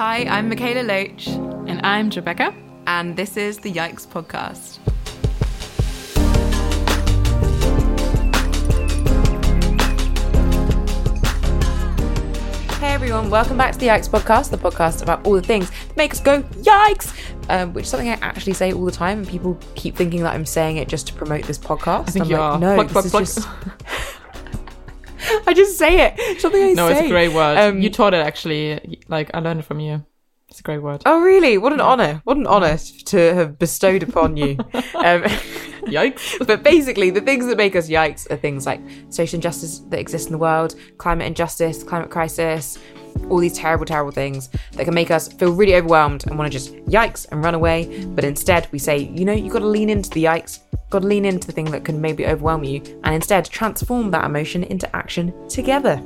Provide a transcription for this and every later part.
Hi, I'm Mikaela Loach, And I'm Rebecca. and this is the Yikes Podcast. Hey everyone, welcome back to the Yikes Podcast, the podcast about all the things that make us go yikes, um, which is something I actually say all the time, and people keep thinking that I'm saying it just to promote this podcast. I think I'm you like, are. no, Plug, plug, is plug. just. I just say it. Something I say. No, say. it's a great word. Um, you taught it actually. Like I learned it from you. It's a great word. Oh, really? What an honour. What an honour to have bestowed upon you. um, Yikes. but basically, the things that make us yikes are things like social injustice that exists in the world, climate injustice, climate crisis, all these terrible, terrible things that can make us feel really overwhelmed and want to just yikes and run away. But instead, we say, you know, you've got to lean into the yikes, to lean into the thing that can maybe overwhelm you, and instead transform that emotion into action together.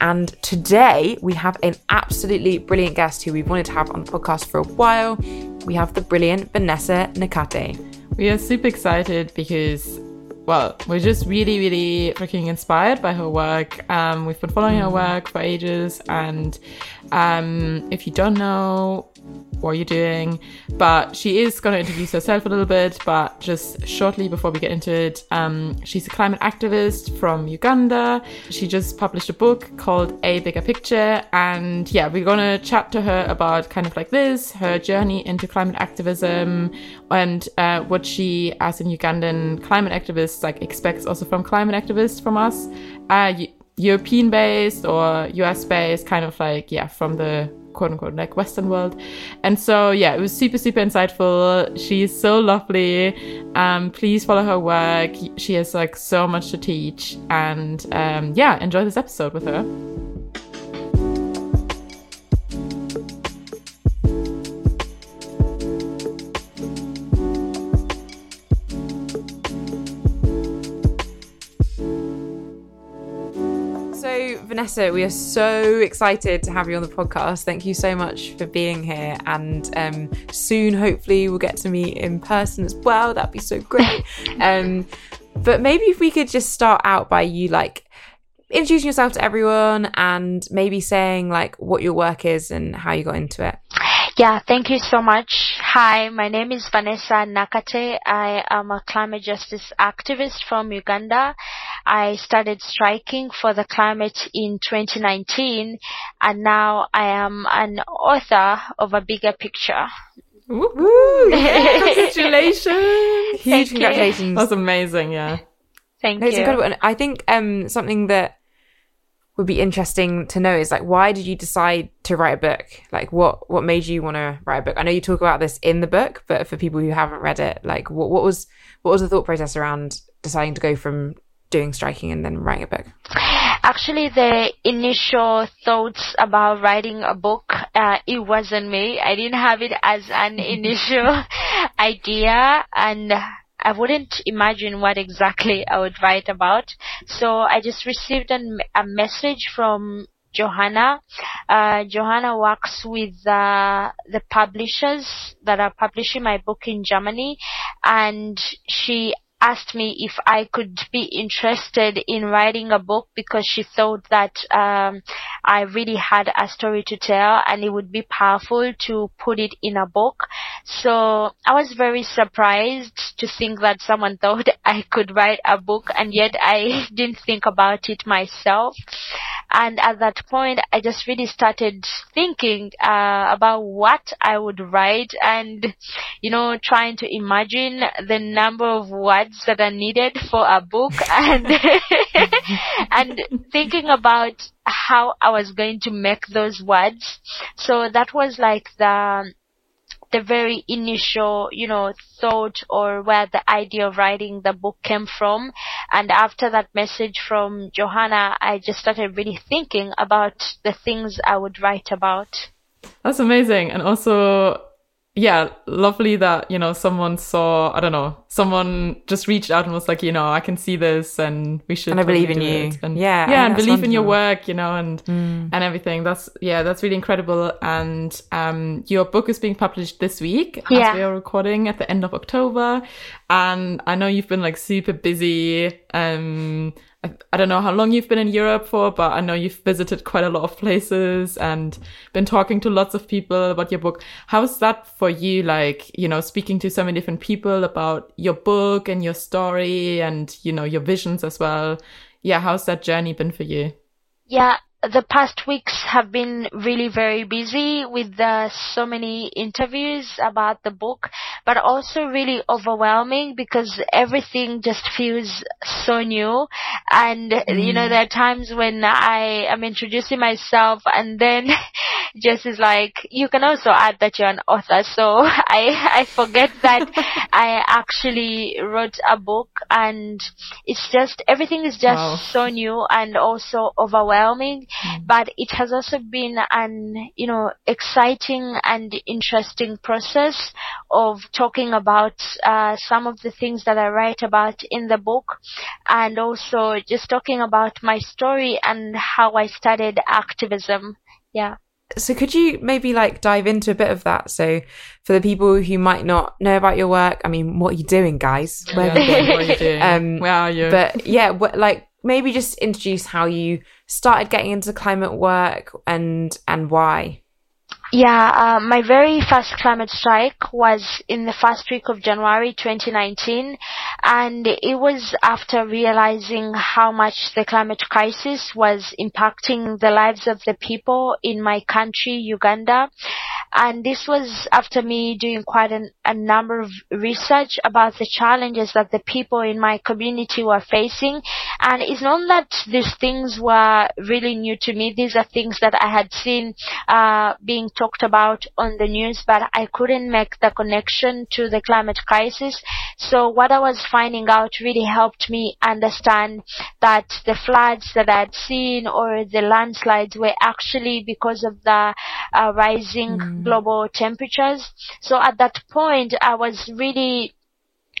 And today, we have an absolutely brilliant guest who we've wanted to have on the podcast for a while. We have the brilliant Vanessa Nakate. We are super excited because, well, we're just really, really freaking inspired by her work. Um, we've been following her work for ages, and um, if you don't know what are you're doing, but she is going to introduce herself a little bit. But just shortly before we get into it, um, she's a climate activist from Uganda. She just published a book called A Bigger Picture, and yeah, we're going to chat to her about kind of like this, her journey into climate activism, and uh, what she, as an Ugandan climate activist, like expects also from climate activists from us, uh, European based or US based, kind of like yeah, from the quote unquote like Western world. And so yeah, it was super super insightful. She's so lovely. Um, please follow her work. She has like so much to teach, and um, yeah, enjoy this episode with her. Vanessa, we are so excited to have you on the podcast. Thank you so much for being here. And um, soon, hopefully, we'll get to meet in person as well. That'd be so great. um, but maybe if we could just start out by you, like, introducing yourself to everyone and maybe saying, like, what your work is and how you got into it. Yeah, thank you so much. Hi, my name is Vanessa Nakate. I am a climate justice activist from Uganda. I started striking for the climate in 2019 and now I am an author of a bigger picture. Woo! Woo! Congratulations! Huge Thank you. congratulations. That's amazing. Yeah. Thank No, it's you. incredible. And I think um, something that would be interesting to know is like why did you decide to write a book? Like what what made you want to write a book? I know you talk about this in the book, but for people who haven't read it, like what what was what was the thought process around deciding to go from doing striking and then writing a book? Actually, the initial thoughts about writing a book, uh, it wasn't me. I didn't have it as an initial idea and I wouldn't imagine what exactly I would write about. So I just received an, a message from Johanna. Uh, Johanna works with uh, the publishers that are publishing my book in Germany, and she asked me if I could be interested in writing a book because she thought that um, I really had a story to tell and it would be powerful to put it in a book. So I was very surprised to think that someone thought I could write a book and yet I didn't think about it myself. And at that point, I just really started thinking uh, about what I would write and, you know, trying to imagine the number of words that are needed for a book and, and thinking about how I was going to make those words. So that was like the, the very initial, you know, thought or where the idea of writing the book came from. And after that message from Johanna, I just started really thinking about the things I would write about. That's amazing. And also, yeah, lovely that, you know, someone saw, I don't know, someone just reached out and was like, you know, I can see this and we should And I believe in you. it. And Yeah, Yeah, and that's believe in your work, you know, and Mm. and everything. That's yeah, that's really incredible. And um your book is being published this week Yeah. as we are recording at the end of October. And I know you've been like super busy. Um I don't know how long you've been in Europe for, but I know you've visited quite a lot of places and been talking to lots of people about your book. How's that for you? Like, you know, speaking to so many different people about your book and your story and, you know, your visions as well. Yeah. How's that journey been for you? Yeah, the past weeks have been really very busy with uh, so many interviews about the book, but also really overwhelming because everything just feels so new. And, mm. you know, mm. there are times when I am introducing myself and then Jess is like, you can also add that you're an author. So I, I forget that I actually wrote a book and it's just, everything is just wow. so new and also overwhelming. Mm. But it has also been an, you know, exciting and interesting process of talking about uh, some of the things that I write about in the book and also just talking about my story and how I started activism. Yeah. So could you maybe like dive into a bit of that? So for the people who might not know about your work, I mean, what are you doing, guys? Where, yeah, what are you doing? Um, Where are you? But yeah, what, like maybe just introduce how you started getting into climate work and and why. Yeah, uh, my very first climate strike was in the first week of January 2019, and it was after realizing how much the climate crisis was impacting the lives of the people in my country, Uganda. And this was after me doing quite an, a number of research about the challenges that the people in my community were facing. And it's not that these things were really new to me. These are things that I had seen uh, being talked about on the news, but I couldn't make the connection to the climate crisis. So what I was finding out really helped me understand that the floods that I'd seen or the landslides were actually because of the uh, rising mm. global temperatures. So at that point, I was really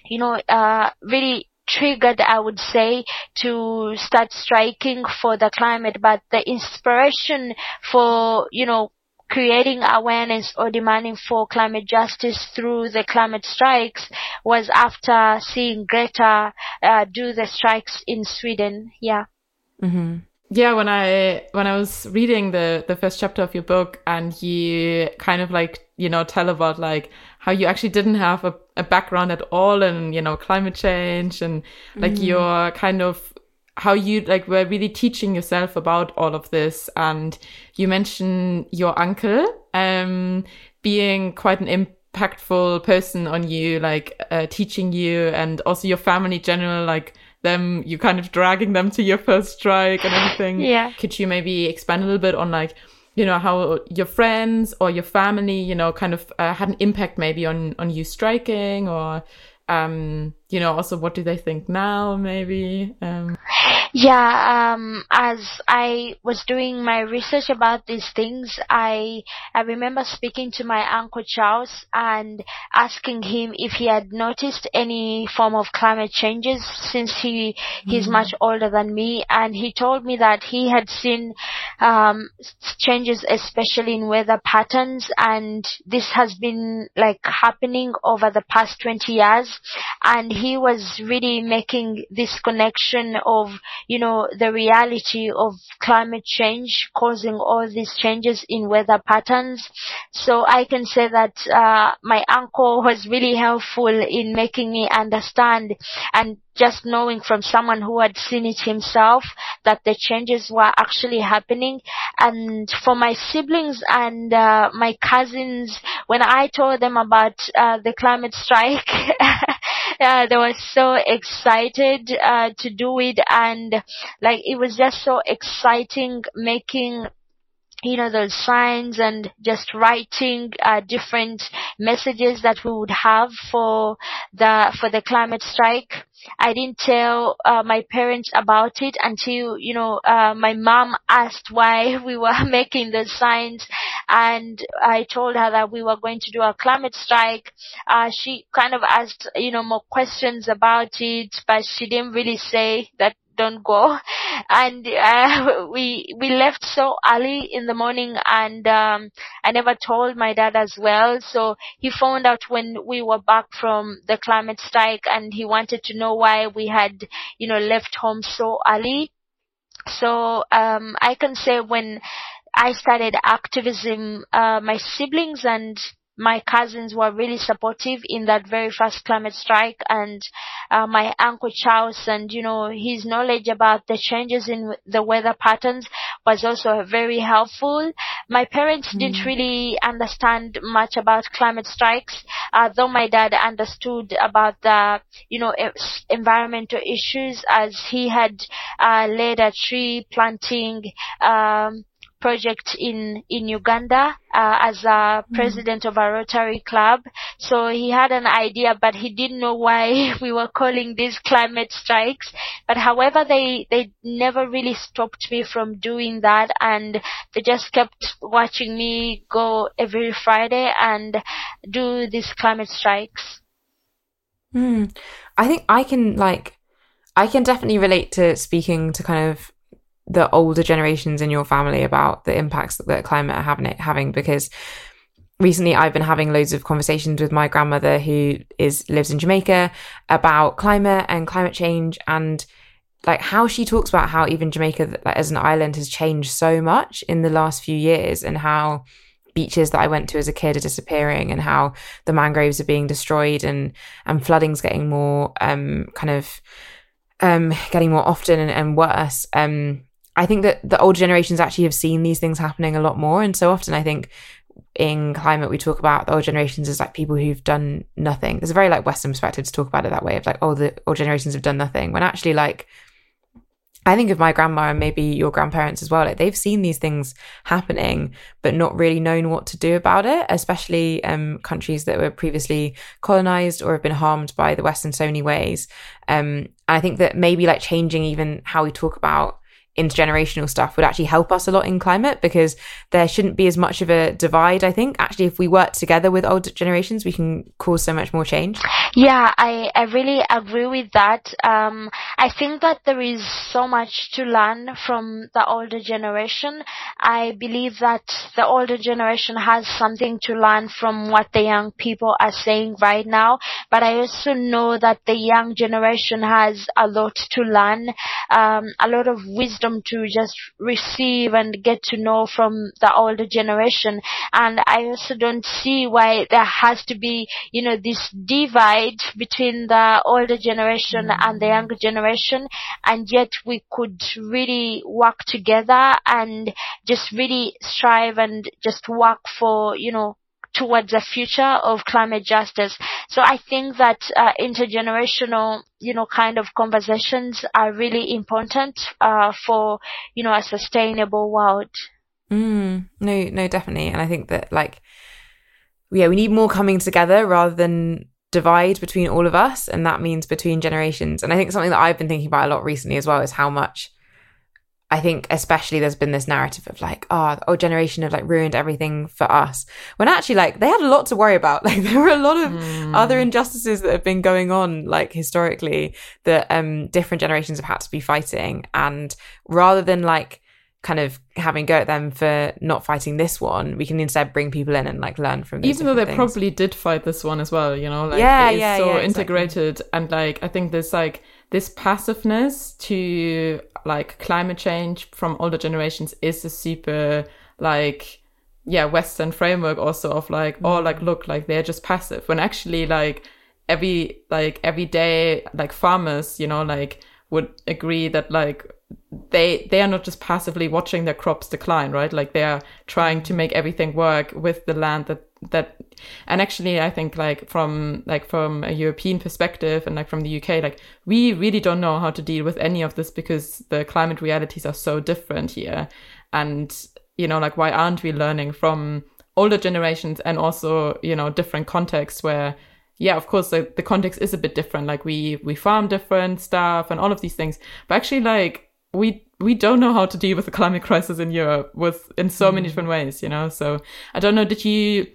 you know, uh, really triggered, I would say, to start striking for the climate, but the inspiration for, you know, creating awareness or demanding for climate justice through the climate strikes was after seeing Greta uh, do the strikes in Sweden. Yeah. Mm-hmm. Yeah, when I when I was reading the the first chapter of your book, and you kind of like you know tell about like how you actually didn't have a, a background at all in you know climate change and like mm-hmm. your kind of how you like were really teaching yourself about all of this. And you mentioned your uncle um being quite an impactful person on you like uh, teaching you and also your family general like them you kind of dragging them to your first strike and everything. Yeah. Could you maybe expand a little bit on like you know how your friends or your family you know kind of uh, had an impact maybe on on you striking or um you know also what do they think now maybe um yeah um as i was doing my research about these things i i remember speaking to my uncle charles and asking him if he had noticed any form of climate changes since he he's mm-hmm. much older than me. And he told me that he had seen um changes especially in weather patterns. And this has been like happening over the past 20 years. And he was really making this connection of, you know, the reality of climate change causing all these changes in weather patterns. So I can say that uh, my uncle was really helpful in making me understand and just knowing from someone who had seen it himself that the changes were actually happening. And for my siblings and uh, my cousins, when I told them about uh, the climate strike, uh, they were so excited uh, to do it, and like it was just so exciting making you know those signs and just writing uh, different messages that we would have for the for the climate strike I didn't tell uh, my parents about it until you know uh, my mom asked why we were making the signs, and I told her that we were going to do a climate strike. Uh, she kind of asked you know more questions about it, but she didn't really say that don't go. And uh, we we left so early in the morning, and um, I never told my dad as well. So he found out when we were back from the climate strike, and he wanted to know why we had you know left home so early. So um, I can say when I started activism, uh, my siblings and my cousins were really supportive in that very first climate strike and uh, my uncle Charles and you know his knowledge about the changes in the weather patterns was also very helpful my parents mm. didn't really understand much about climate strikes uh, though my dad understood about the you know environmental issues as he had uh, led a tree planting um, project in in Uganda uh, as a hmm. president mm. of a Rotary club. So he had an idea, but he didn't know why we were calling these climate strikes. But however, they they never really stopped me from doing that, and they just kept watching me go every Friday and do these climate strikes. Mm. I think I can like I can definitely relate to speaking to kind of the older generations in your family about the impacts that climate are having, having because recently I've been having loads of conversations with my grandmother who is lives in Jamaica about climate and climate change and like how she talks about how even Jamaica like, as an island has changed so much in the last few years and how beaches that I went to as a kid are disappearing and how the mangroves are being destroyed and and flooding's getting more um kind of um getting more often and, and worse. Um I think that the older generations actually have seen these things happening a lot more. And so often I think in climate we talk about the old generations as like people who've done nothing. There's a very like Western perspective to talk about it that way of like, oh, the old generations have done nothing. When actually like I think of my grandma and maybe your grandparents as well. Like they've seen these things happening, but not really known what to do about it, especially um, countries that were previously colonized or have been harmed by the West in so many ways. Um, I think that maybe like changing even how we talk about intergenerational stuff would actually help us a lot in climate because there shouldn't be as much of a divide i think. Actually if we work together with older generations we can cause so much more change. Yeah i, I really agree with that. Um, i think that there is so much to learn from the older generation. I believe that the older generation has something to learn from what the young people are saying right now but i also know that the young generation has a lot to learn. Um, a lot of wisdom to just receive and get to know from the older generation. And I also don't see why there has to be, you know, this divide between the older generation mm-hmm. and the younger generation. And yet we could really work together and just really strive and just work for, you know, towards a future of climate justice. So I think that uh, intergenerational, you know, kind of conversations are really important uh, for, you know, a sustainable world. Mm, no, no, definitely. And I think that like, yeah, we need more coming together rather than divide between all of us. And that means between generations. And I think something that I've been thinking about a lot recently as well is how much I think especially there's been this narrative of like, oh, the old generation have like ruined everything for us. When actually like they had a lot to worry about. Like there were a lot of mm. other injustices that have been going on like historically that um different generations have had to be fighting. And rather than like kind of having go at them for not fighting this one, we can instead bring people in and like learn from Even though they things. probably did fight this one as well, you know, like yeah, yeah, so yeah, integrated exactly. and like I think there's like this passiveness to like climate change from older generations is a super like yeah western framework also of like oh like mm-hmm. look like they're just passive. When actually like every like every day like farmers you know like would agree that like they they are not just passively watching their crops decline right? Like they are trying to mm-hmm. make everything work with the land that that and actually i think like from like from a european perspective and like from the uk like we really don't know how to deal with any of this because the climate realities are so different here and you know like why aren't we learning from older generations and also you know different contexts where yeah of course the, the context is a bit different like we we farm different stuff and all of these things but actually like we we don't know how to deal with the climate crisis in Europe with in so mm. many different ways, you know. So I don't know. Did you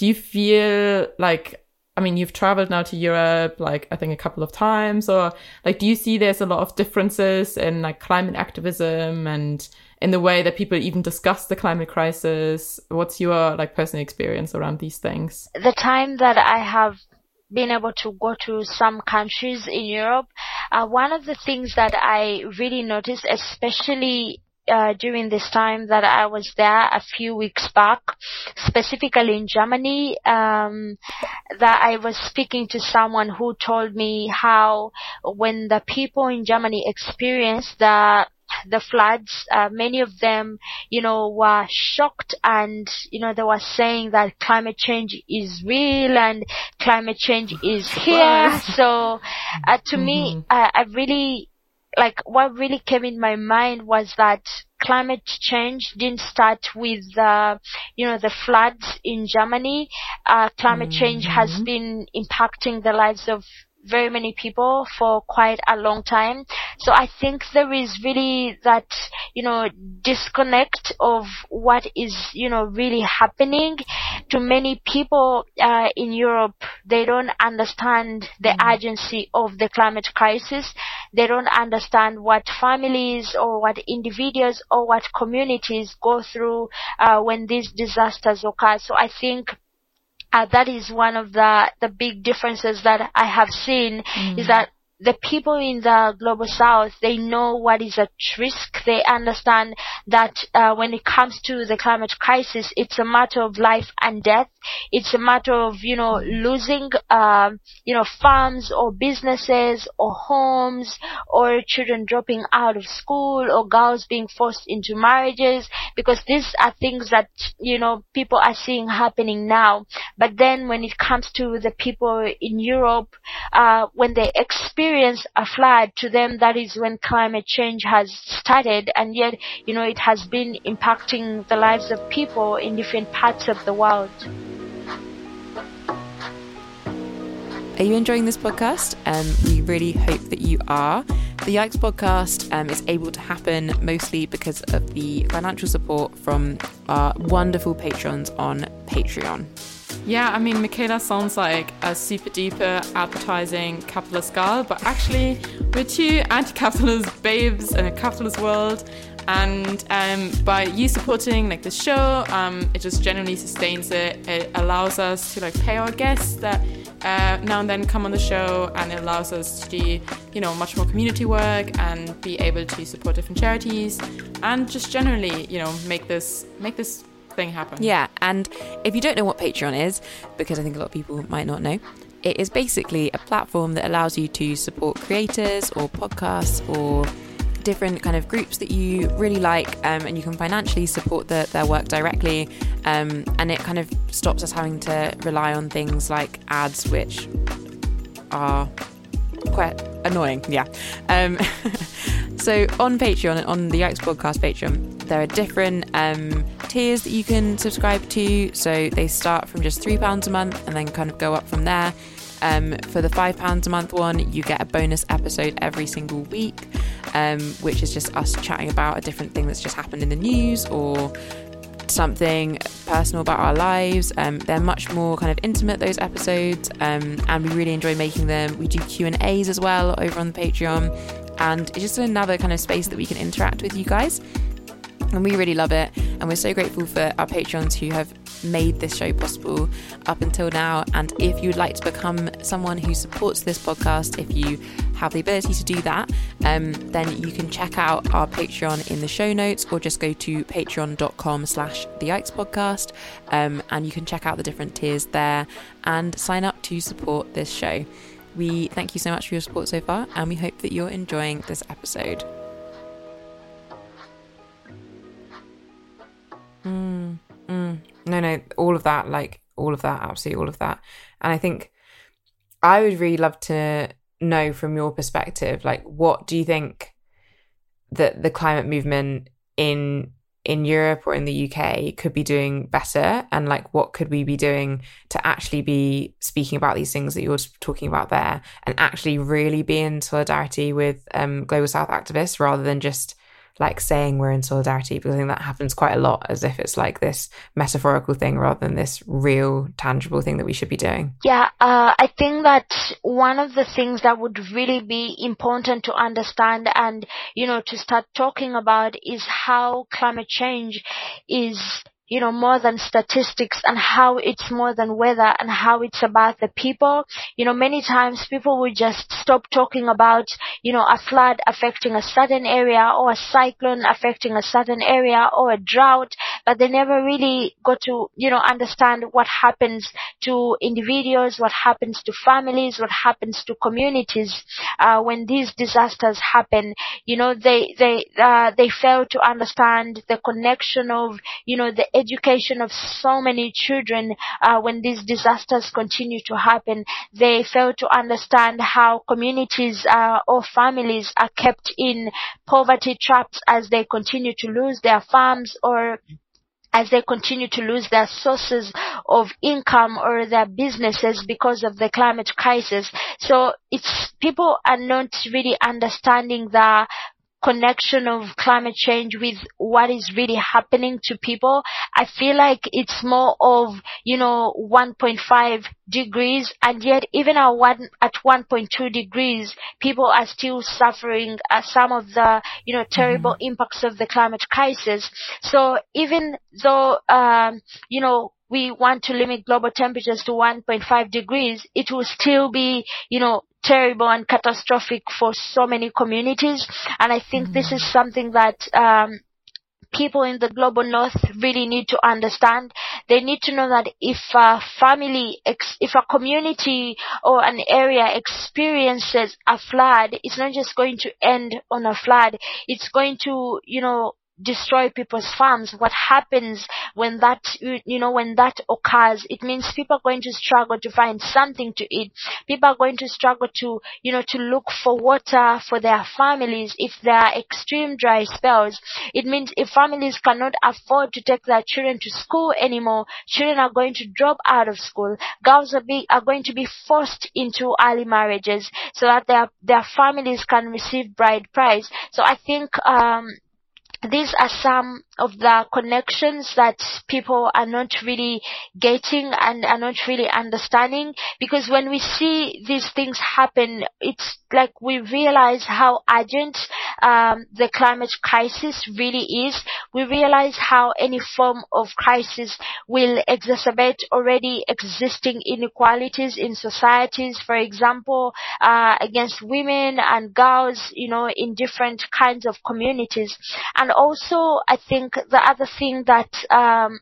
do you feel like I mean, you've traveled now to Europe, like I think a couple of times, or like, do you see there's a lot of differences in like climate activism and in the way that people even discuss the climate crisis? What's your like personal experience around these things? The time that I have been able to go to some countries in Europe, uh, one of the things that I really noticed, especially uh, during this time that I was there a few weeks back, specifically in Germany, um, that I was speaking to someone who told me how when the people in Germany experienced the the floods, uh, many of them, you know, were shocked and, you know, they were saying that climate change is real and climate change is here. So, uh, to mm-hmm. me, I, I really, like, what really came in my mind was that climate change didn't start with, uh, you know, the floods in Germany. Uh, climate mm-hmm. change has mm-hmm. been impacting the lives of very many people for quite a long time. So I think there is really that, you know, disconnect of what is, you know, really happening to many people uh, in Europe. They don't understand the mm-hmm. urgency of the climate crisis. They don't understand what families or what individuals or what communities go through uh, when these disasters occur. So I think that is one of the the big differences that I have seen mm. is that the people in the global south they know what is at risk. They understand that uh, when it comes to the climate crisis it's a matter of life and death. It's a matter of you know losing um, you know farms or businesses or homes or children dropping out of school or girls being forced into marriages because these are things that you know people are seeing happening now. But then when it comes to the people in Europe uh, when they experience experience a flood to them that is when climate change has started and yet you know it has been impacting the lives of people in different parts of the world are you enjoying this podcast? Um, we really hope that you are. The Yikes podcast um, is able to happen mostly because of the financial support from our wonderful patrons on Patreon. Yeah, I mean, Mikaela sounds like a super duper advertising capitalist girl, but actually, we're two anti capitalist babes in a capitalist world. And um, by you supporting like the show, um, it just generally sustains it. It allows us to like pay our guests that uh, now and then come on the show, and it allows us to do you know much more community work and be able to support different charities, and just generally you know make this make this thing happen. Yeah, and if you don't know what Patreon is, because I think a lot of people might not know, it is basically a platform that allows you to support creators or podcasts or different kind of groups that you really like um, and you can financially support the, their work directly um, and it kind of stops us having to rely on things like ads which are quite annoying yeah um, so on patreon and on the yikes podcast patreon there are different um, tiers that you can subscribe to. So they start from just £3 a month and then kind of go up from there. Um, for the £5 a month one, you get a bonus episode every single week, um, which is just us chatting about a different thing that's just happened in the news or something personal about our lives. Um, they're much more kind of intimate those episodes, um, and we really enjoy making them. We do Q and A's as well over on the Patreon, and it's just another kind of space that we can interact with you guys and we really love it. And we're so grateful for our patrons who have made this show possible up until now. And if you would like to become someone who supports this podcast if you have the ability to do that um, then you can check out our patreon in the show notes or just go to patreon.com slash the yikes podcast um, and you can check out the different tiers there and sign up to support this show. We thank you so much for your support so far and we hope that you're enjoying this episode Mm, mm. No, no, all of that, like all of that, absolutely all of that. And I think I would really love to know from your perspective, like, what do you think that the climate movement in in Europe or in the UK could be doing better and like what could we be doing to actually be speaking about these things that you're talking about there and actually really be in solidarity with um, global south activists rather than just like saying we're in solidarity because I think that happens quite a lot as if it's like this metaphorical thing rather than this real tangible thing that we should be doing. Yeah, uh, I think that one of the things that would really be important to understand and, you know, to start talking about is how climate change is you know, more than statistics and how it's more than weather and how it's about the people. You know, many times people will just stop talking about, you know, a flood affecting a certain area or a cyclone affecting a certain area or a drought, but they never really got to, you know, understand what happens to individuals, what happens to families, what happens to communities, uh, when these disasters happen. You know, they, they, uh, they fail to understand the connection of, you know, the education of so many children uh, when these disasters continue to happen. They fail to understand how communities uh, or families are kept in poverty traps as they continue to lose their farms or as they continue to lose their sources of income or their businesses because of the climate crisis. So it's people are not really understanding the connection of climate change with what is really happening to people. I feel like it's more of, you know, 1.5 degrees and yet even at one, at 1.2 degrees, people are still suffering uh, some of the, you know, terrible mm-hmm. impacts of the climate crisis. So even though, um, you know, we want to limit global temperatures to 1.5 degrees, it will still be, you know, terrible and catastrophic for so many communities. And I think mm-hmm. this is something that um, people in the global north really need to understand. They need to know that if a family, if a community or an area experiences a flood, it's not just going to end on a flood. It's going to, you know, destroy people's farms, what happens when that, you know, when that occurs, it means people are going to struggle to find something to eat. People are going to struggle to, you know, to look for water for their families if there are extreme dry spells. It means if families cannot afford to take their children to school anymore, children are going to drop out of school. Girls are, be, are going to be forced into early marriages so that their, their families can receive bride price. So I think, um, these are some of the connections that people are not really getting and are not really understanding because when we see these things happen it's like we realize how urgent um, the climate crisis really is. We realize how any form of crisis will exacerbate already existing inequalities in societies for example uh, against women and girls you know in different kinds of communities. And also i think think the other thing that um,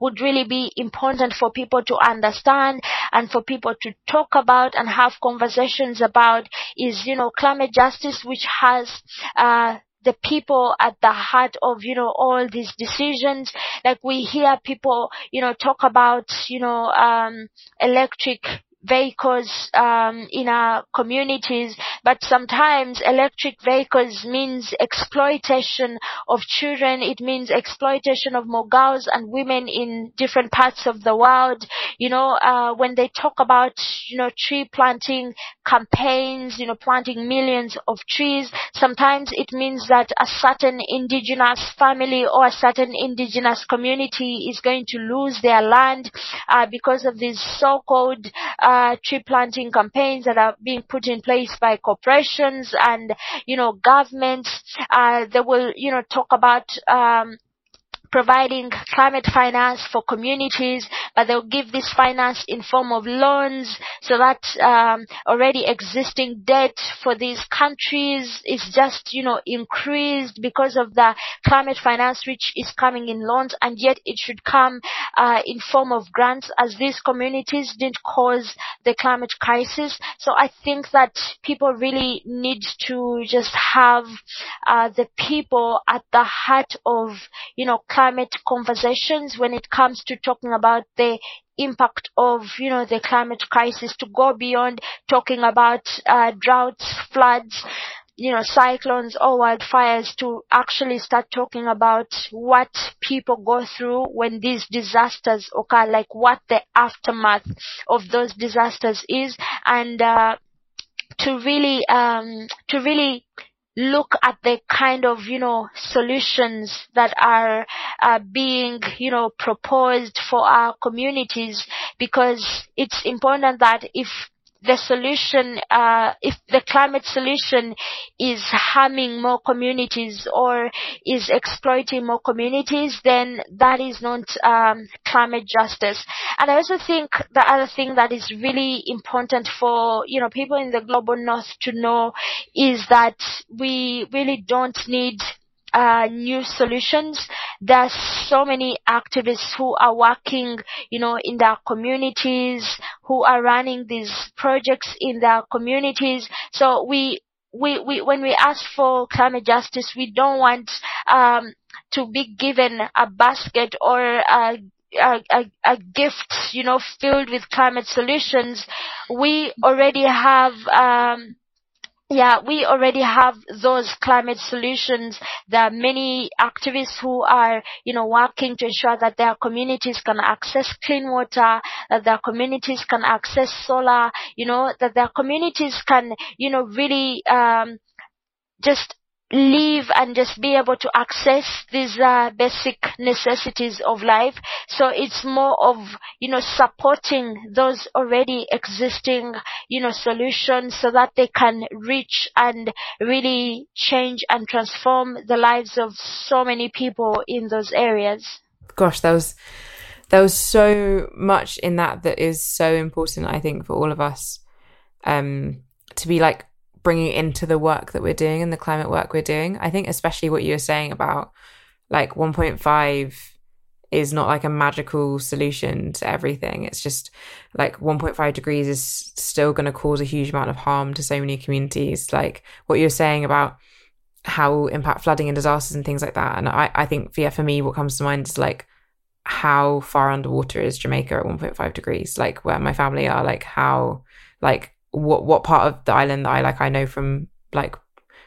would really be important for people to understand and for people to talk about and have conversations about is, you know, climate justice, which has, uh, the people at the heart of you know all these decisions. Like we hear people you know talk about you know um electric vehicles um, in our communities, but sometimes electric vehicles means exploitation of children. It means exploitation of more girls and women in different parts of the world. You know, uh, when they talk about you know tree planting campaigns, you know, planting millions of trees, sometimes it means that a certain indigenous family or a certain indigenous community is going to lose their land uh, because of these so-called uh, tree planting campaigns that are being put in place by corporations and, you know, governments. Uh, they will, you know, talk about, um, providing climate finance for communities, but they'll give this finance in form of loans so that um, already existing debt for these countries is just, you know, increased because of the climate finance which is coming in loans and yet it should come uh, in form of grants as these communities didn't cause the climate crisis. So I think that people really need to just have uh, the people at the heart of, you know, climate climate conversations when it comes to talking about the impact of you know the climate crisis to go beyond talking about uh, droughts floods you know cyclones or wildfires to actually start talking about what people go through when these disasters occur like what the aftermath of those disasters is. And uh, to really um, to really look at the kind of you know solutions that are uh, being you know proposed for our communities because it's important that if the solution, uh, if the climate solution is harming more communities or is exploiting more communities, then that is not um, climate justice. And I also think the other thing that is really important for you know people in the global north to know is that we really don't need uh, new solutions. There's so many activists who are working, you know, in their communities, who are running these projects in their communities. So we, we, we when we ask for climate justice, we don't want um, to be given a basket or a a, a, a, gift, you know, filled with climate solutions. We already have um, yeah, we already have those climate solutions. There are many activists who are, you know, working to ensure that their communities can access clean water, that their communities can access solar, you know, that their communities can, you know, really um, just live and just be able to access these uh, basic necessities of life. So it's more of, you know, supporting those already existing, you know, solutions so that they can reach and really change and transform the lives of so many people in those areas. Gosh, that was there was so much in that that is so important, I think, for all of us. Um, to be like bringing into the work that we're doing and the climate work we're doing. I think especially what you were saying about like 1.5 is not like a magical solution to everything. It's just like 1.5 degrees is still going to cause a huge amount of harm to so many communities. Like what you're saying about how impact flooding and disasters and things like that. And I, I think, yeah, for me, what comes to mind is like how far underwater is Jamaica at 1.5 degrees? Like where my family are, like how, like what what part of the island that I like I know from like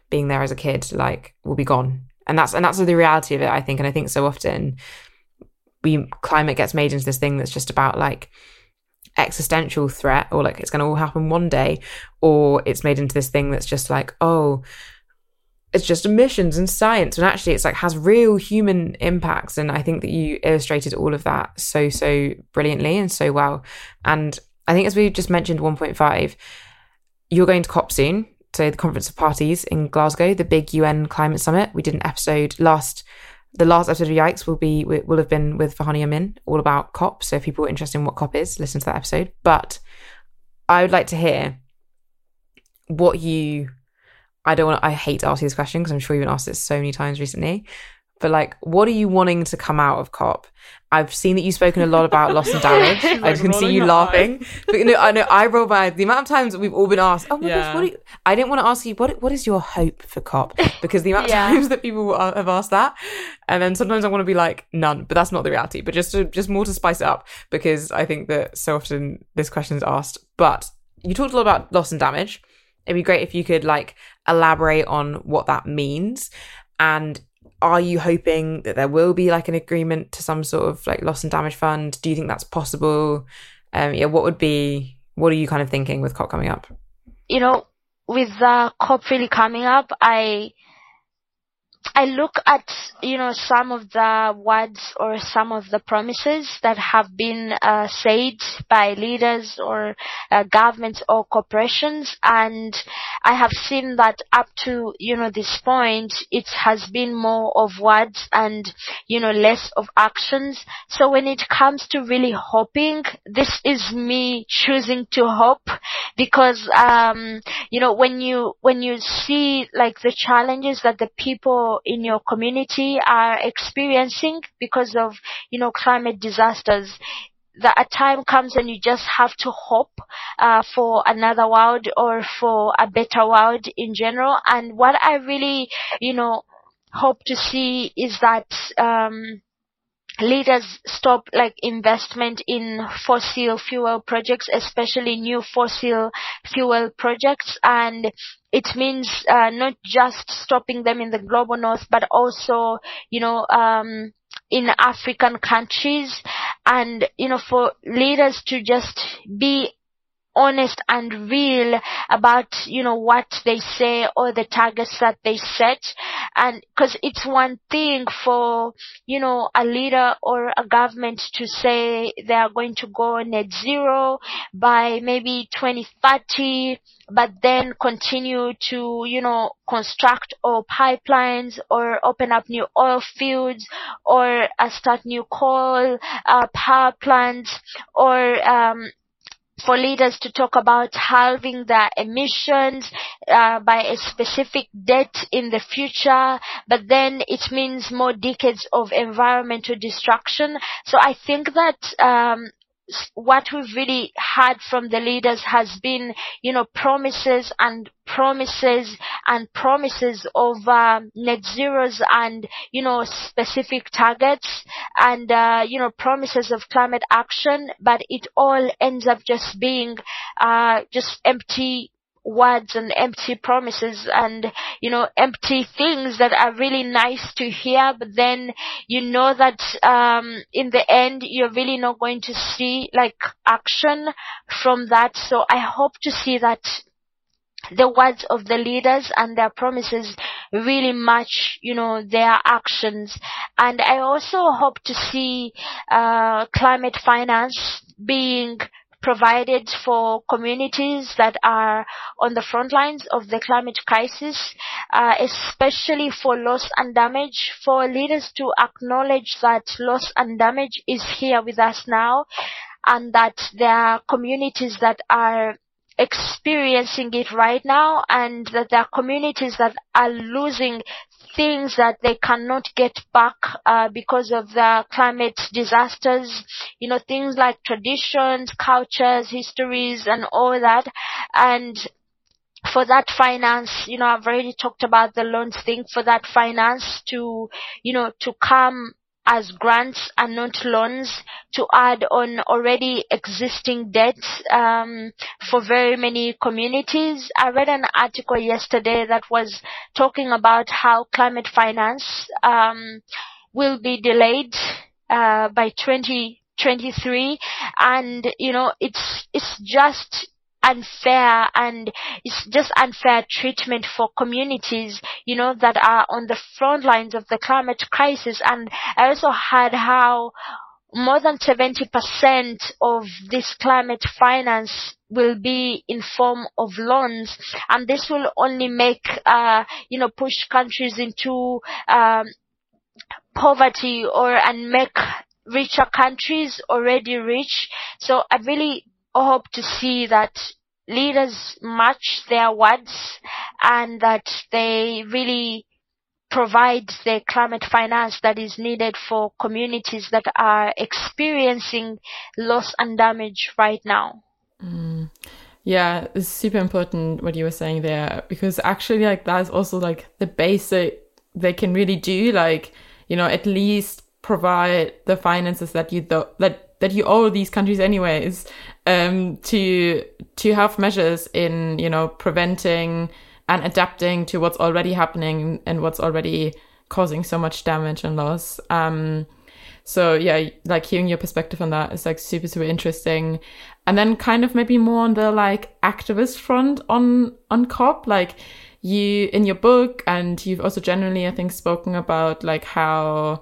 being there as a kid like will be gone. And that's and that's the reality of it I think. And I think so often we climate gets made into this thing that's just about like existential threat or like it's going to all happen one day or it's made into this thing that's just like oh it's just emissions and science. And actually it's like has real human impacts. And i think that you illustrated all of that so so brilliantly and so well. And I think as we just mentioned 1.5, you're going to COP soon. So the Conference of Parties in Glasgow, the big UN climate summit. We did an episode last the last episode of Yikes will be will have been with Farhana Yamin, all about COP. So if people are interested in what COP is, listen to that episode. But I would like to hear what you I don't want I hate to ask you this question because I'm sure you've been asked this so many times recently but like, what are you wanting to come out of COP? I've seen that you've spoken a lot about loss and damage. I can see you laughing. But you know, I know I roll by the amount of times we've all been asked, "Oh my yeah. gosh, what?" You, I didn't want to ask you what what is your hope for COP because the amount yeah. of times that people uh, have asked that, and then sometimes I want to be like none, but that's not the reality. But just to, just more to spice it up because I think that so often this question is asked. But you talked a lot about loss and damage. It'd be great if you could like elaborate on what that means and are you hoping that there will be like an agreement to some sort of like loss and damage fund? Do you think that's possible? Um, yeah, what would be, what are you kind of thinking with COP coming up? You know, with the COP really coming up, I, I look at, you know, some of the words or some of the promises that have been uh, said by leaders or uh, governments or corporations, and I have seen that up to, you know, this point, it has been more of words and, you know, less of actions. So when it comes to really hoping, this is me choosing to hope because, um, you know, when you, when you see like the challenges that the people in your community are experiencing because of, you know, climate disasters, that a time comes and you just have to hope uh, for another world or for a better world in general. And what I really, you know, hope to see is that um, leaders stop like investment in fossil fuel projects, especially new fossil fuel projects, and it means uh, not just stopping them in the global north, but also, you know, um, in African countries, and you know, for leaders to just be honest and real about you know what they say or the targets that they set. And because it's one thing for you know a leader or a government to say they are going to go net zero by maybe 2030 but then continue to, you know, construct oil pipelines or open up new oil fields or uh, start new coal uh, power plants or um, for leaders to talk about halving their emissions uh, by a specific date in the future, but then it means more decades of environmental destruction. So I think that um, what we've really had from the leaders has been, you know, promises and promises and promises of uh, net zeros and, you know, specific targets and, uh, you know, promises of climate action, but it all ends up just being uh, just empty words and empty promises and you know empty things that are really nice to hear but then you know that um in the end you're really not going to see like action from that so i hope to see that the words of the leaders and their promises really match, you know, their actions. And I also hope to see uh, climate finance being provided for communities that are on the front lines of the climate crisis, uh, especially for loss and damage, for leaders to acknowledge that loss and damage is here with us now and that there are communities that are experiencing it right now and that there are communities that are losing things that they cannot get back uh, because of the climate disasters. You know, things like traditions, cultures, histories, and all that. And for that finance, you know, I've already talked about the loans thing. For that finance to, you know, to come as grants and not loans to add on already existing debts um, for very many communities. I read an article yesterday that was talking about how climate finance um, will be delayed uh, by 2023 and you know it's it's just unfair and it's just unfair treatment for communities, you know, that are on the front lines of the climate crisis. And I also heard how more than 70% of this climate finance will be in form of loans and this will only make uh, you know push countries into um, poverty or and make richer countries already rich so i really hope to see that leaders match their words and that they really provide the climate finance that is needed for communities that are experiencing loss and damage right now. Mm. Yeah, it's super important what you were saying there because actually, like, that's also like the basic they can really do. Like, you know, at least provide the finances that you th- that that you owe these countries anyways um, to to have measures in you know preventing and adapting to what's already happening and what's already causing so much damage and loss. Um, so yeah like hearing your perspective on that is like super super interesting. And then kind of maybe more on the like activist front on on cop like you in your book and you've also generally i think spoken about like how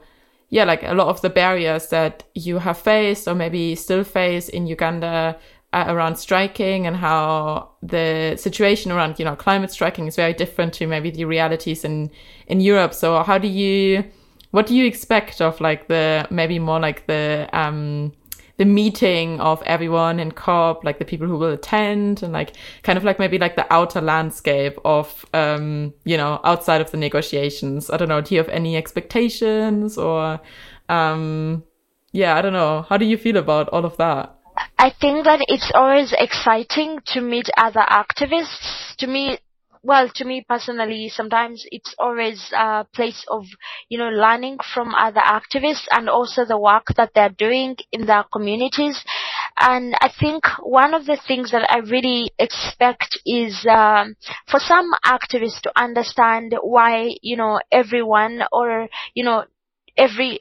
yeah, like a lot of the barriers that you have faced or maybe still face in Uganda uh, around striking and how the situation around, you know, climate striking is very different to maybe the realities in, in Europe. So how do you, what do you expect of like the, maybe more like the, um, the meeting of everyone in COP, like the people who will attend and like kind of like maybe like the outer landscape of, um, you know, outside of the negotiations. I don't know. Do you have any expectations or, um, yeah, I don't know. How do you feel about all of that? I think that it's always exciting to meet other activists. To me, well, to me personally, sometimes it's always a place of, you know, learning from other activists and also the work that they're doing in their communities. And I think one of the things that I really expect is um, for some activists to understand why, you know, everyone or, you know, every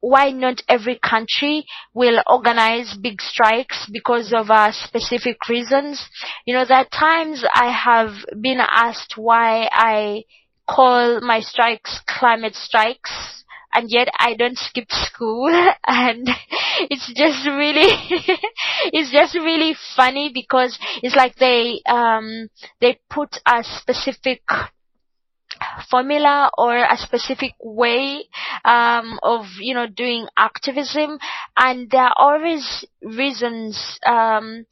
why not every country will organize big strikes because of uh, specific reasons. You know, there are times I have been asked why I call my strikes climate strikes and yet I don't skip school and it's just really it's just really funny because it's like they um they put a specific formula or a specific way um, of you know doing activism. And there are always reasons um,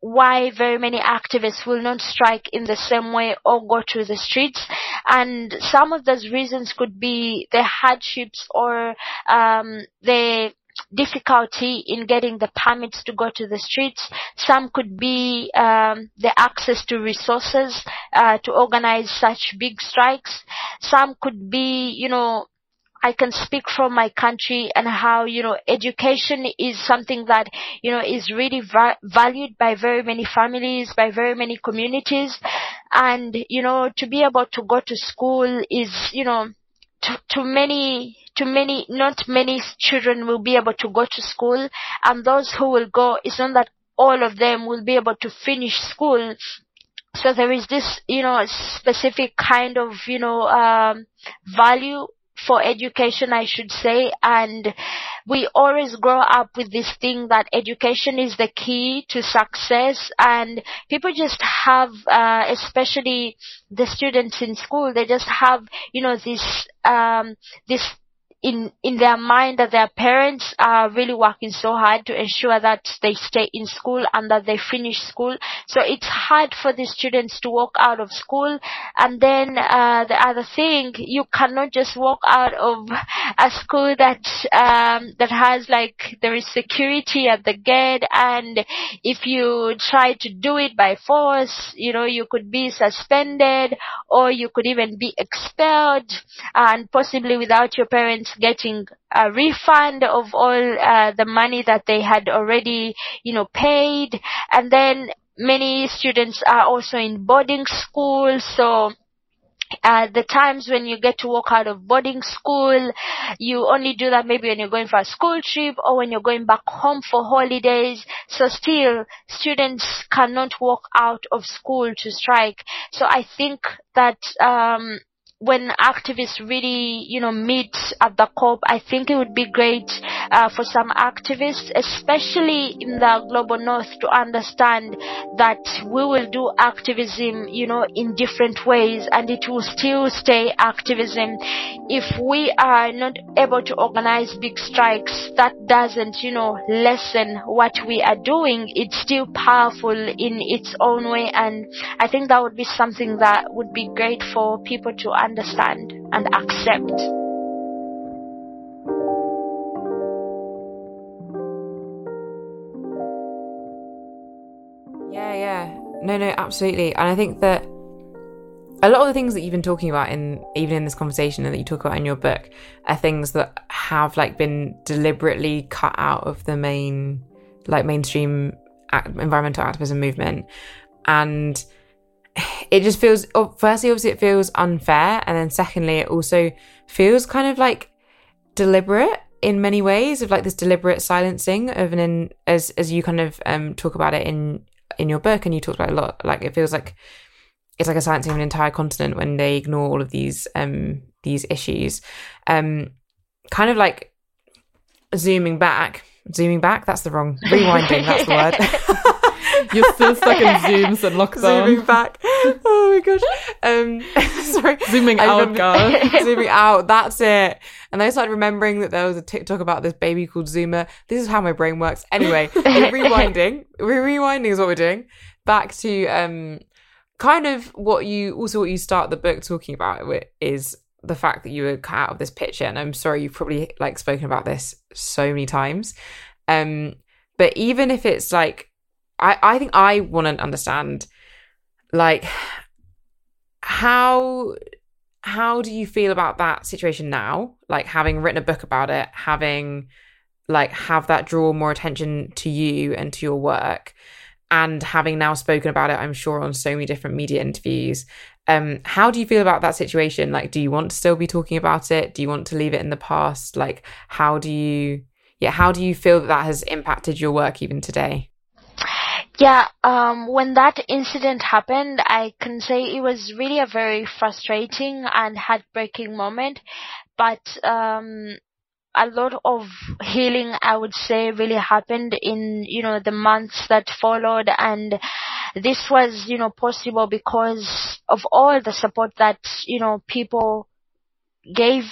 why very many activists will not strike in the same way or go to the streets. And some of those reasons could be the hardships or um, the difficulty in getting the permits to go to the streets. Some could be um, the access to resources uh, to organize such big strikes. Some could be, you know, I can speak from my country and how, you know, education is something that, you know, is really va- valued by very many families, by very many communities. And, you know, to be able to go to school is, you know, to, to many to many, not many children will be able to go to school, and those who will go, it's not that all of them will be able to finish school. So there is this, you know, specific kind of, you know, um, value for education, I should say, and we always grow up with this thing that education is the key to success, and people just have, uh, especially the students in school, they just have, you know, this, um, this in in their mind that their parents are really working so hard to ensure that they stay in school and that they finish school. So it's hard for the students to walk out of school. And then uh, the other thing, you cannot just walk out of a school that um, that has like there is security at the gate, and if you try to do it by force, you know you could be suspended or you could even be expelled, and possibly without your parents getting a refund of all uh, the money that they had already, you know, paid. And then many students are also in boarding school, so uh, the times when you get to walk out of boarding school, you only do that maybe when you're going for a school trip or when you're going back home for holidays. So still, students cannot walk out of school to strike. So I think that um, when activists really, you know, meet at the COP, I think it would be great uh, for some activists, especially in the global north, to understand that we will do activism, you know, in different ways and it will still stay activism. If we are not able to organize big strikes, that doesn't, you know, lessen what we are doing. It's still powerful in its own way and I think that would be something that would be great for people to understand and accept. Yeah, yeah. No, no, absolutely. And I think that a lot of the things that you've been talking about in even in this conversation and that you talk about in your book are things that have like been deliberately cut out of the main like mainstream environmental activism movement and it just feels firstly obviously it feels unfair and then secondly it also feels kind of like deliberate in many ways of like this deliberate silencing of an in, as as you kind of um talk about it in in your book and you talked about a lot. Like it feels like it's like a silencing of an entire continent when they ignore all of these um these issues. Um kind of like zooming back zooming back that's the wrong rewinding that's the word You're still stuck in zooms and lockdown. Zooming back. Oh my gosh. Um, sorry. Zooming I out, guys. zooming out. That's it. And I started remembering that there was a TikTok about this baby called Zoomer. This is how my brain works. Anyway, we're rewinding. We're rewinding is what we're doing. Back to um, kind of what you also what you start the book talking about is the fact that you were cut out of this picture. And I'm sorry, you've probably like spoken about this so many times. Um, but even if it's like I, I think I want to understand like how how do you feel about that situation now like having written a book about it having like have that draw more attention to you and to your work and having now spoken about it i'm sure on so many different media interviews Um, how do you feel about that situation? Like, do you want to still be talking about it? Do you want to leave it in the past? Like, how do you, yeah, how do you feel that that has impacted your work even today? Yeah, um, when that incident happened, I can say it was really a very frustrating and heartbreaking moment. But um, a lot of healing, I would say, really happened in, you know, the months that followed. And this was, you know, possible because of all the support that, you know, people gave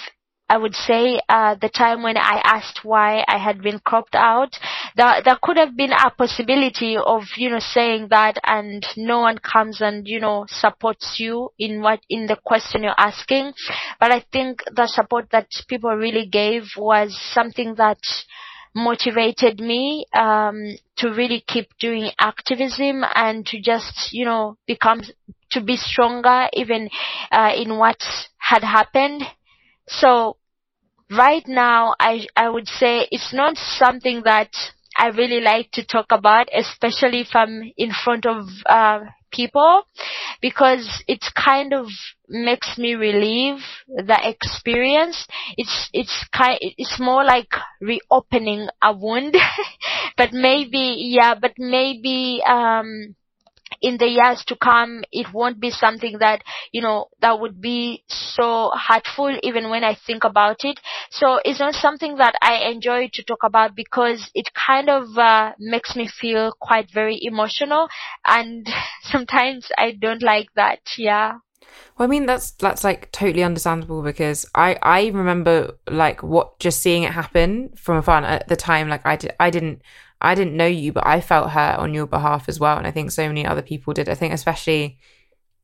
I would say uh, the time when I asked why I had been cropped out, there, there could have been a possibility of, you know, saying that and no one comes and, you know, supports you in what, in the question you're asking. But I think the support that people really gave was something that motivated me um, to really keep doing activism and to just you know become to be stronger even uh, in what had happened so right now, I, I would say it's not something that I really like to talk about, especially if I'm in front of uh, people, because it kind of makes me relieve the experience. It's it's kind it's more like reopening a wound, but maybe yeah, but maybe um in the years to come, it won't be something that, you know, that would be so hurtful even when I think about it. So it's not something that I enjoy to talk about because it kind of uh, makes me feel quite very emotional and sometimes I don't like that. Yeah. Well, I mean that's that's like totally understandable because I I remember like what just seeing it happen from afar at the time like I did I didn't I didn't know you, but I felt hurt on your behalf as well. And I think so many other people did. I think, especially,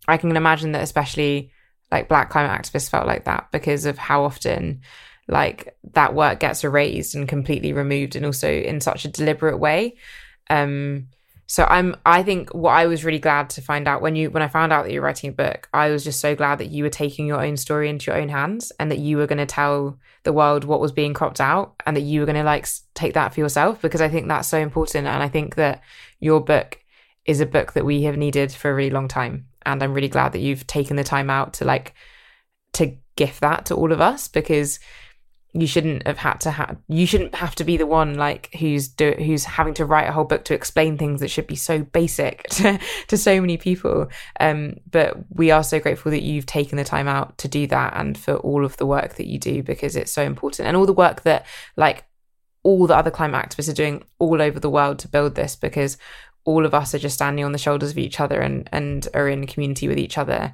I can imagine that, especially like black climate activists felt like that because of how often like that work gets erased and completely removed and also in such a deliberate way. Um, so I'm I think what I was really glad to find out when you when I found out that you're writing a book, I was just so glad that you were taking your own story into your own hands and that you were going to tell the world what was being cropped out and that you were going to like take that for yourself because I think that's so important. And I think that your book is a book that we have needed for a really long time. And I'm really glad that you've taken the time out to like to gift that to all of us because you shouldn't have had to have you shouldn't have to be the one like who's do who's having to write a whole book to explain things that should be so basic to, to so many people. Um but we are so grateful that you've taken the time out to do that and for all of the work that you do because it's so important and all the work that like all the other climate activists are doing all over the world to build this because all of us are just standing on the shoulders of each other and and are in community with each other.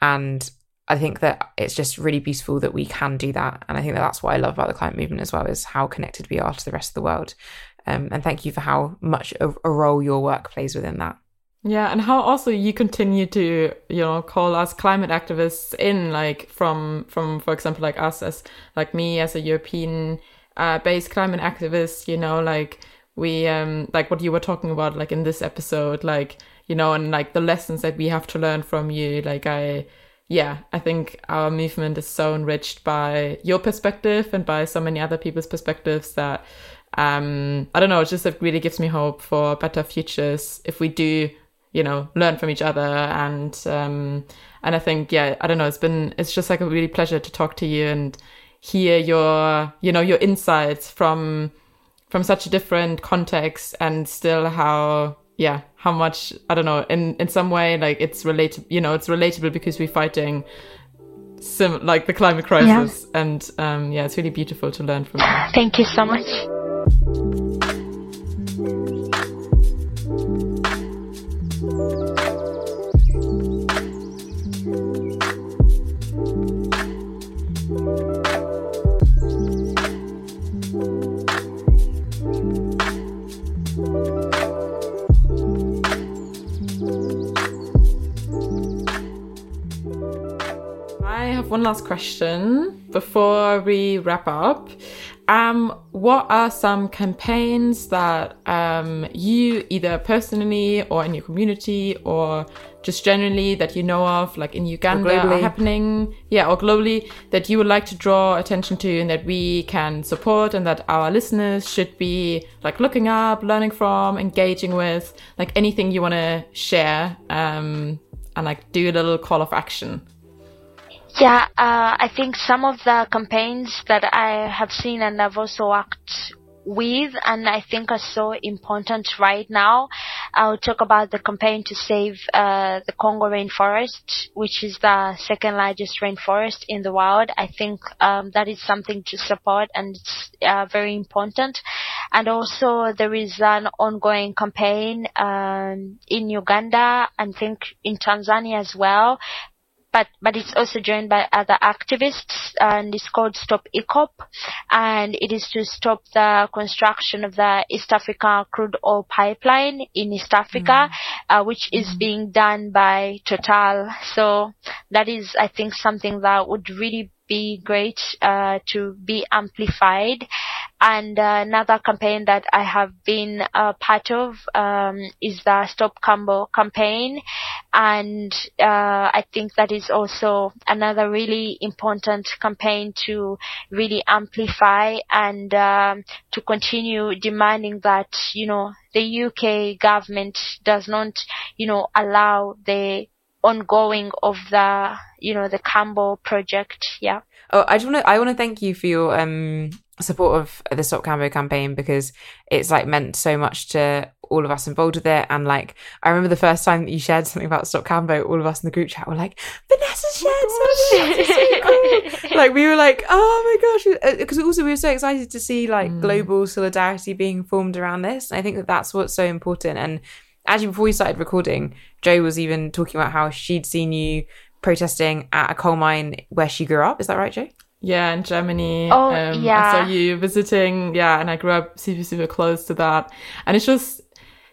And I think that it's just really beautiful that we can do that. And I think that that's what I love about the climate movement as well is how connected we are to the rest of the world. Um, and thank you for how much a, a role your work plays within that. Yeah, and how also you continue to, you know, call us climate activists in, like from from for example, like us as like me as a European uh, based climate activist, you know, like we um like what you were talking about, like in this episode, like you know, and like the lessons that we have to learn from you. Like I yeah, I think our movement is so enriched by your perspective and by so many other people's perspectives that um, I don't know, it just it really gives me hope for better futures if we do, you know, learn from each other. And um, and I think yeah, I don't know, it's been it's just like a really pleasure to talk to you and hear your you know your insights from from such a different context and still how yeah how much i don't know in in some way like it's related you know it's relatable because we're fighting sim like the climate crisis. Yeah. and um yeah it's really beautiful to learn from thank you so much one last question before we wrap up. Um, what are some campaigns that um, you either personally or in your community or just generally that you know of, like in Uganda, are happening, yeah, or globally, that you would like to draw attention to and that we can support and that our listeners should be like looking up, learning from, engaging with, like anything you want to share? Um, and like do a little call of action. Yeah, uh, I think some of the campaigns that I have seen and I've also worked with and I think are so important right now. I'll talk about the campaign to save uh, the Congo rainforest, which is the second largest rainforest in the world. I think um, that is something to support and it's uh, very important. And also there is an ongoing campaign um, in Uganda and think in Tanzania as well but but it's also joined by other activists and it's called Stop EACOP and it is to stop the construction of the East Africa crude oil pipeline in East Africa, mm-hmm. uh, which is mm-hmm. being done by Total. So that is, I think, something that would really be great uh, to be amplified. And uh, another campaign that I have been a part of um, is the Stop Cambo campaign, and uh, I think that is also another really important campaign to really amplify and um, to continue demanding that you know the UK government does not you know allow the ongoing of the you know the Cambo project. Yeah. Oh, I just want to I want to thank you for your um support of the Stop Cambo campaign because it's like meant so much to all of us involved with it. And like, I remember the first time that you shared something about Stop Cambo, all of us in the group chat were like, Vanessa oh shared something. so cool. like, we were like, oh my gosh. Because uh, also we were so excited to see like mm. global solidarity being formed around this. And I think that that's what's so important. And actually, before we started recording, Joe was even talking about how she'd seen you protesting at a coal mine where she grew up. Is that right, Joe? Yeah, in Germany. Oh, um, yeah. I saw you visiting. Yeah, and I grew up super, super close to that. And it's just,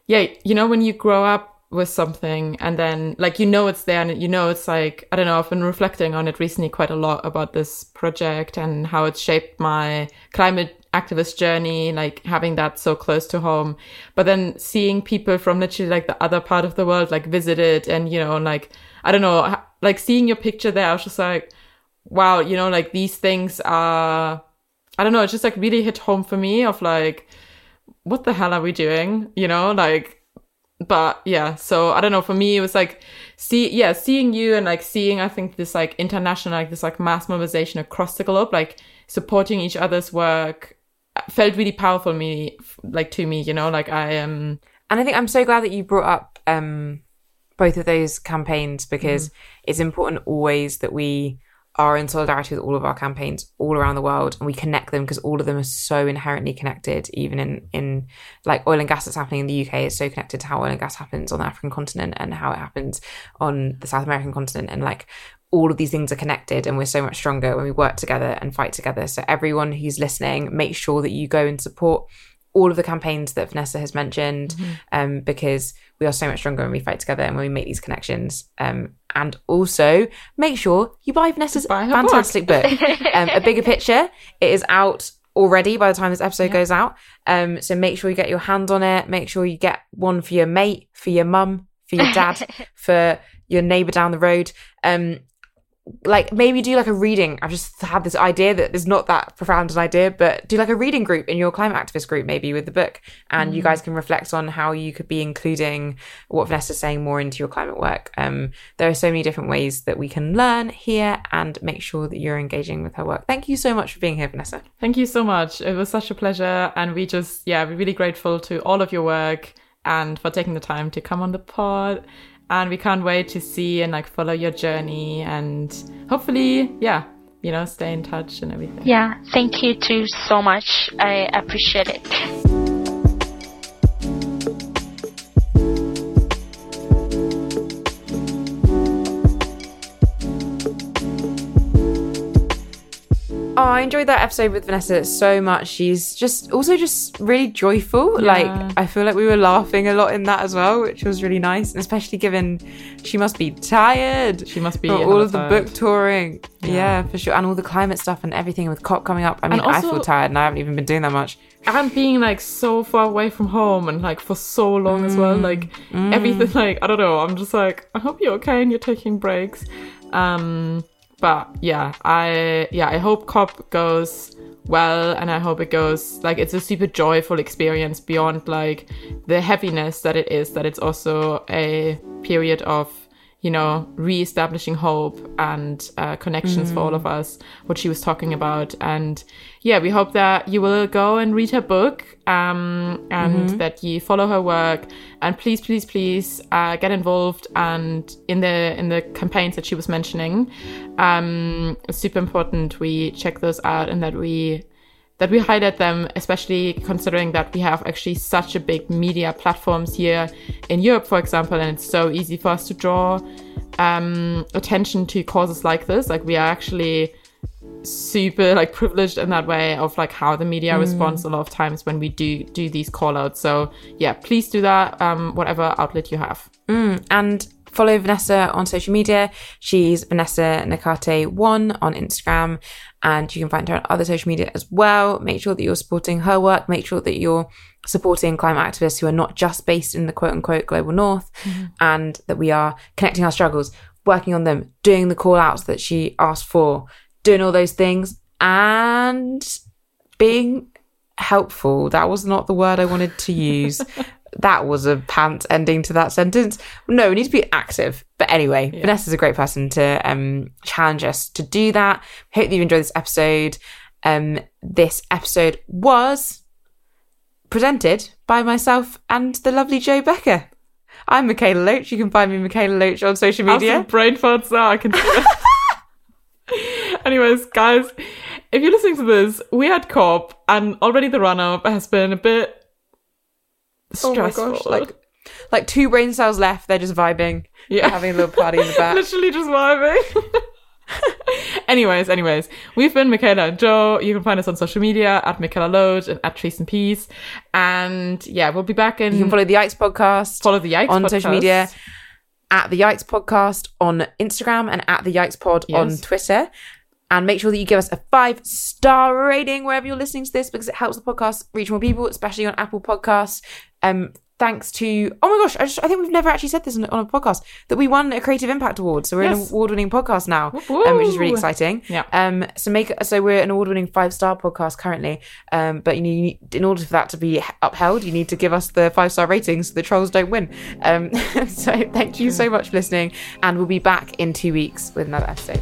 yeah, you know, when you grow up with something and then like you know it's there and you know it's like I don't know I've been reflecting on it recently quite a lot about this project and how it's shaped my climate activist journey like having that so close to home but then seeing people from literally like the other part of the world like visit it and you know like I don't know like seeing your picture there I was just like wow, you know, like these things are, I don't know, it's just like really hit home for me of like, what the hell are we doing? You know, like, but yeah, so I don't know, for me, it was like, see, yeah, seeing you and like seeing, I think this like international, like this like mass mobilization across the globe, like supporting each other's work felt really powerful me, like to me, you know, like I am. Um, and I think I'm so glad that you brought up, um, both of those campaigns because mm. it's important always that we are in solidarity with all of our campaigns all around the world and we connect them because all of them are so inherently connected even in in like oil and gas that's happening in the UK is so connected to how oil and gas happens on the African continent and how it happens on the South American continent and like all of these things are connected and we're so much stronger when we work together and fight together so everyone who's listening make sure that you go and support all of the campaigns that Vanessa has mentioned mm-hmm. um, because we are so much stronger when we fight together and when we make these connections. Um, and also make sure you buy Vanessa's buy fantastic book, book. um, A Bigger Picture. It is out already by the time this episode yeah. goes out. Um, so make sure you get your hands on it. Make sure you get one for your mate, for your mum, for your dad, for your neighbor down the road. Um, like maybe do like a reading. I've just had this idea that is not that profound an idea, but do like a reading group in your climate activist group, maybe with the book, and mm. you guys can reflect on how you could be including what Vanessa's saying more into your climate work. Um, there are so many different ways that we can learn here and make sure that you're engaging with her work. Thank you so much for being here, Vanessa. Thank you so much. It was such a pleasure, and we just yeah, we're really grateful to all of your work and for taking the time to come on the pod and we can't wait to see and like follow your journey and hopefully yeah you know stay in touch and everything. Yeah thank you too so much. I appreciate it Oh, I enjoyed that episode with Vanessa so much. She's just also just really joyful. Yeah. Like I feel like we were laughing a lot in that as well, which was really nice. And especially given she must be tired. She must be all of the book touring. Yeah. yeah. for sure. And all the climate stuff and everything with COP coming up. I mean, also, I feel tired and I haven't even been doing that much. And being like so far away from home and like for so long mm. as well. Mm. Like mm. everything like I don't know. I'm just like, I hope you're okay and you're taking breaks. Um but yeah, I yeah, I hope COP goes well and I hope it goes like it's a super joyful experience beyond like the heaviness that it is that it's also a period of you know, re-establishing hope and uh, connections for all of us, what she was talking about. And yeah, we hope that you will go and read her book um, and that you follow her work. And please, please, please uh, get involved and in the in the campaigns that she was mentioning. Um, it's super important we check those out and that we that we highlight them, especially considering that we have actually such a big media platforms here in Europe, for example, and it's so easy for us to draw um, attention to causes like this. Like we are actually super like privileged in that way of like how the media responds a lot of times when we do do these call outs. So yeah, please do that, um, whatever outlet you have. and follow Vanessa on social media. She's Vanessa Nakate1 on Instagram, and you can find her on other social media as well. Make sure that you're supporting her work. Make sure that you're supporting climate activists who are not just based in the quote unquote global north, mm-hmm. and that we are connecting our struggles, working on them, doing the call outs that she asked for, doing all those things, and being helpful. That was not the word I wanted to use. that was a pant ending to that sentence. No, we need to be active. But anyway, Vanessa's a great person to um, challenge us to do that. Hope that you enjoyed this episode. Um, this episode was presented by myself and the lovely Joe Becker. I'm Mikaela Loach. You can find me Mikaela Loach on social media. some brain farts now. I can. Anyways, guys, if you're listening to this, we had COP, and already the run up has been a bit Oh my gosh, like like two brain cells left. They're just vibing. Yeah. having a little party in the back. literally just vibing. anyways, anyways, we've been Mikaela and Joe. You can find us on social media at Mikaela Loach and at Trees and Peace. And yeah, we'll be back in You can follow the Yikes podcast. follow the Yikes on podcast. social media at the Yikes Podcast on Instagram and at the Yikes Pod on Twitter. And make sure that you give us a five star rating wherever you're listening to this because it helps the podcast reach more people, especially on Apple Podcasts. Um, thanks to oh my gosh, I, just, I think we've never actually said this on, on a podcast that we won a Creative Impact Award, so we're Yes. an award winning podcast now, um, which is really exciting. Yeah. Um, so make so we're an award winning five star podcast currently. Um, but you need in order for that to be upheld, you need to give us the five star ratings so the trolls don't win. Um, so thank you so much for listening, and we'll be back in two weeks with another episode.